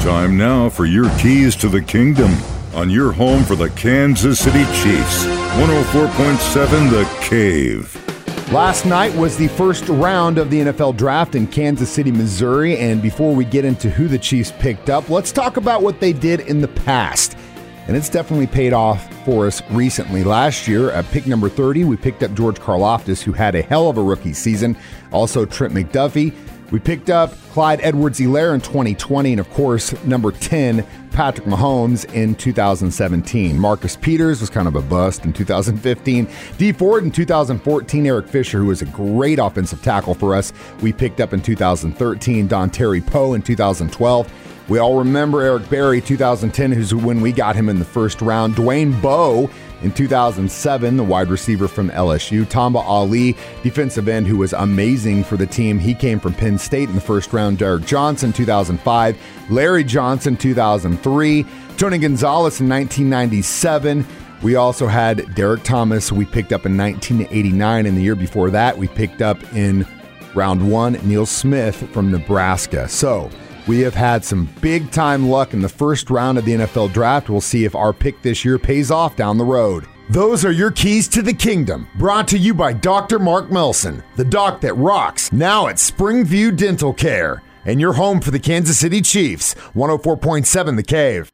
Time now for your keys to the kingdom on your home for the Kansas City Chiefs. 104.7 The Cave. Last night was the first round of the NFL draft in Kansas City, Missouri. And before we get into who the Chiefs picked up, let's talk about what they did in the past. And it's definitely paid off for us recently. Last year, at pick number 30, we picked up George Karlaftis, who had a hell of a rookie season. Also, Trent McDuffie. We picked up Clyde Edwards Helaire in 2020, and of course, number 10, Patrick Mahomes in 2017. Marcus Peters was kind of a bust in 2015. Dee Ford in 2014. Eric Fisher, who was a great offensive tackle for us, we picked up in 2013. Dontari Poe in 2012. We all remember Eric Berry, 2010, who's when we got him in the first round. Dwayne Bowe in 2007, the wide receiver from LSU. Tamba Hali, defensive end, who was amazing for the team. He came from Penn State in the first round. Derrick Johnson, 2005. Larry Johnson, 2003. Tony Gonzalez in 1997. We also had Derrick Thomas, we picked up in 1989. And the year before that, we picked up in round one Neil Smith from Nebraska. So, we have had some big time luck in the first round of the NFL draft. We'll see if our pick this year pays off down the road. Those are your keys to the kingdom. Brought to you by Dr. Mark Melson, the doc that rocks, now at Springview Dental Care. And your home for the Kansas City Chiefs, 104.7 The Cave.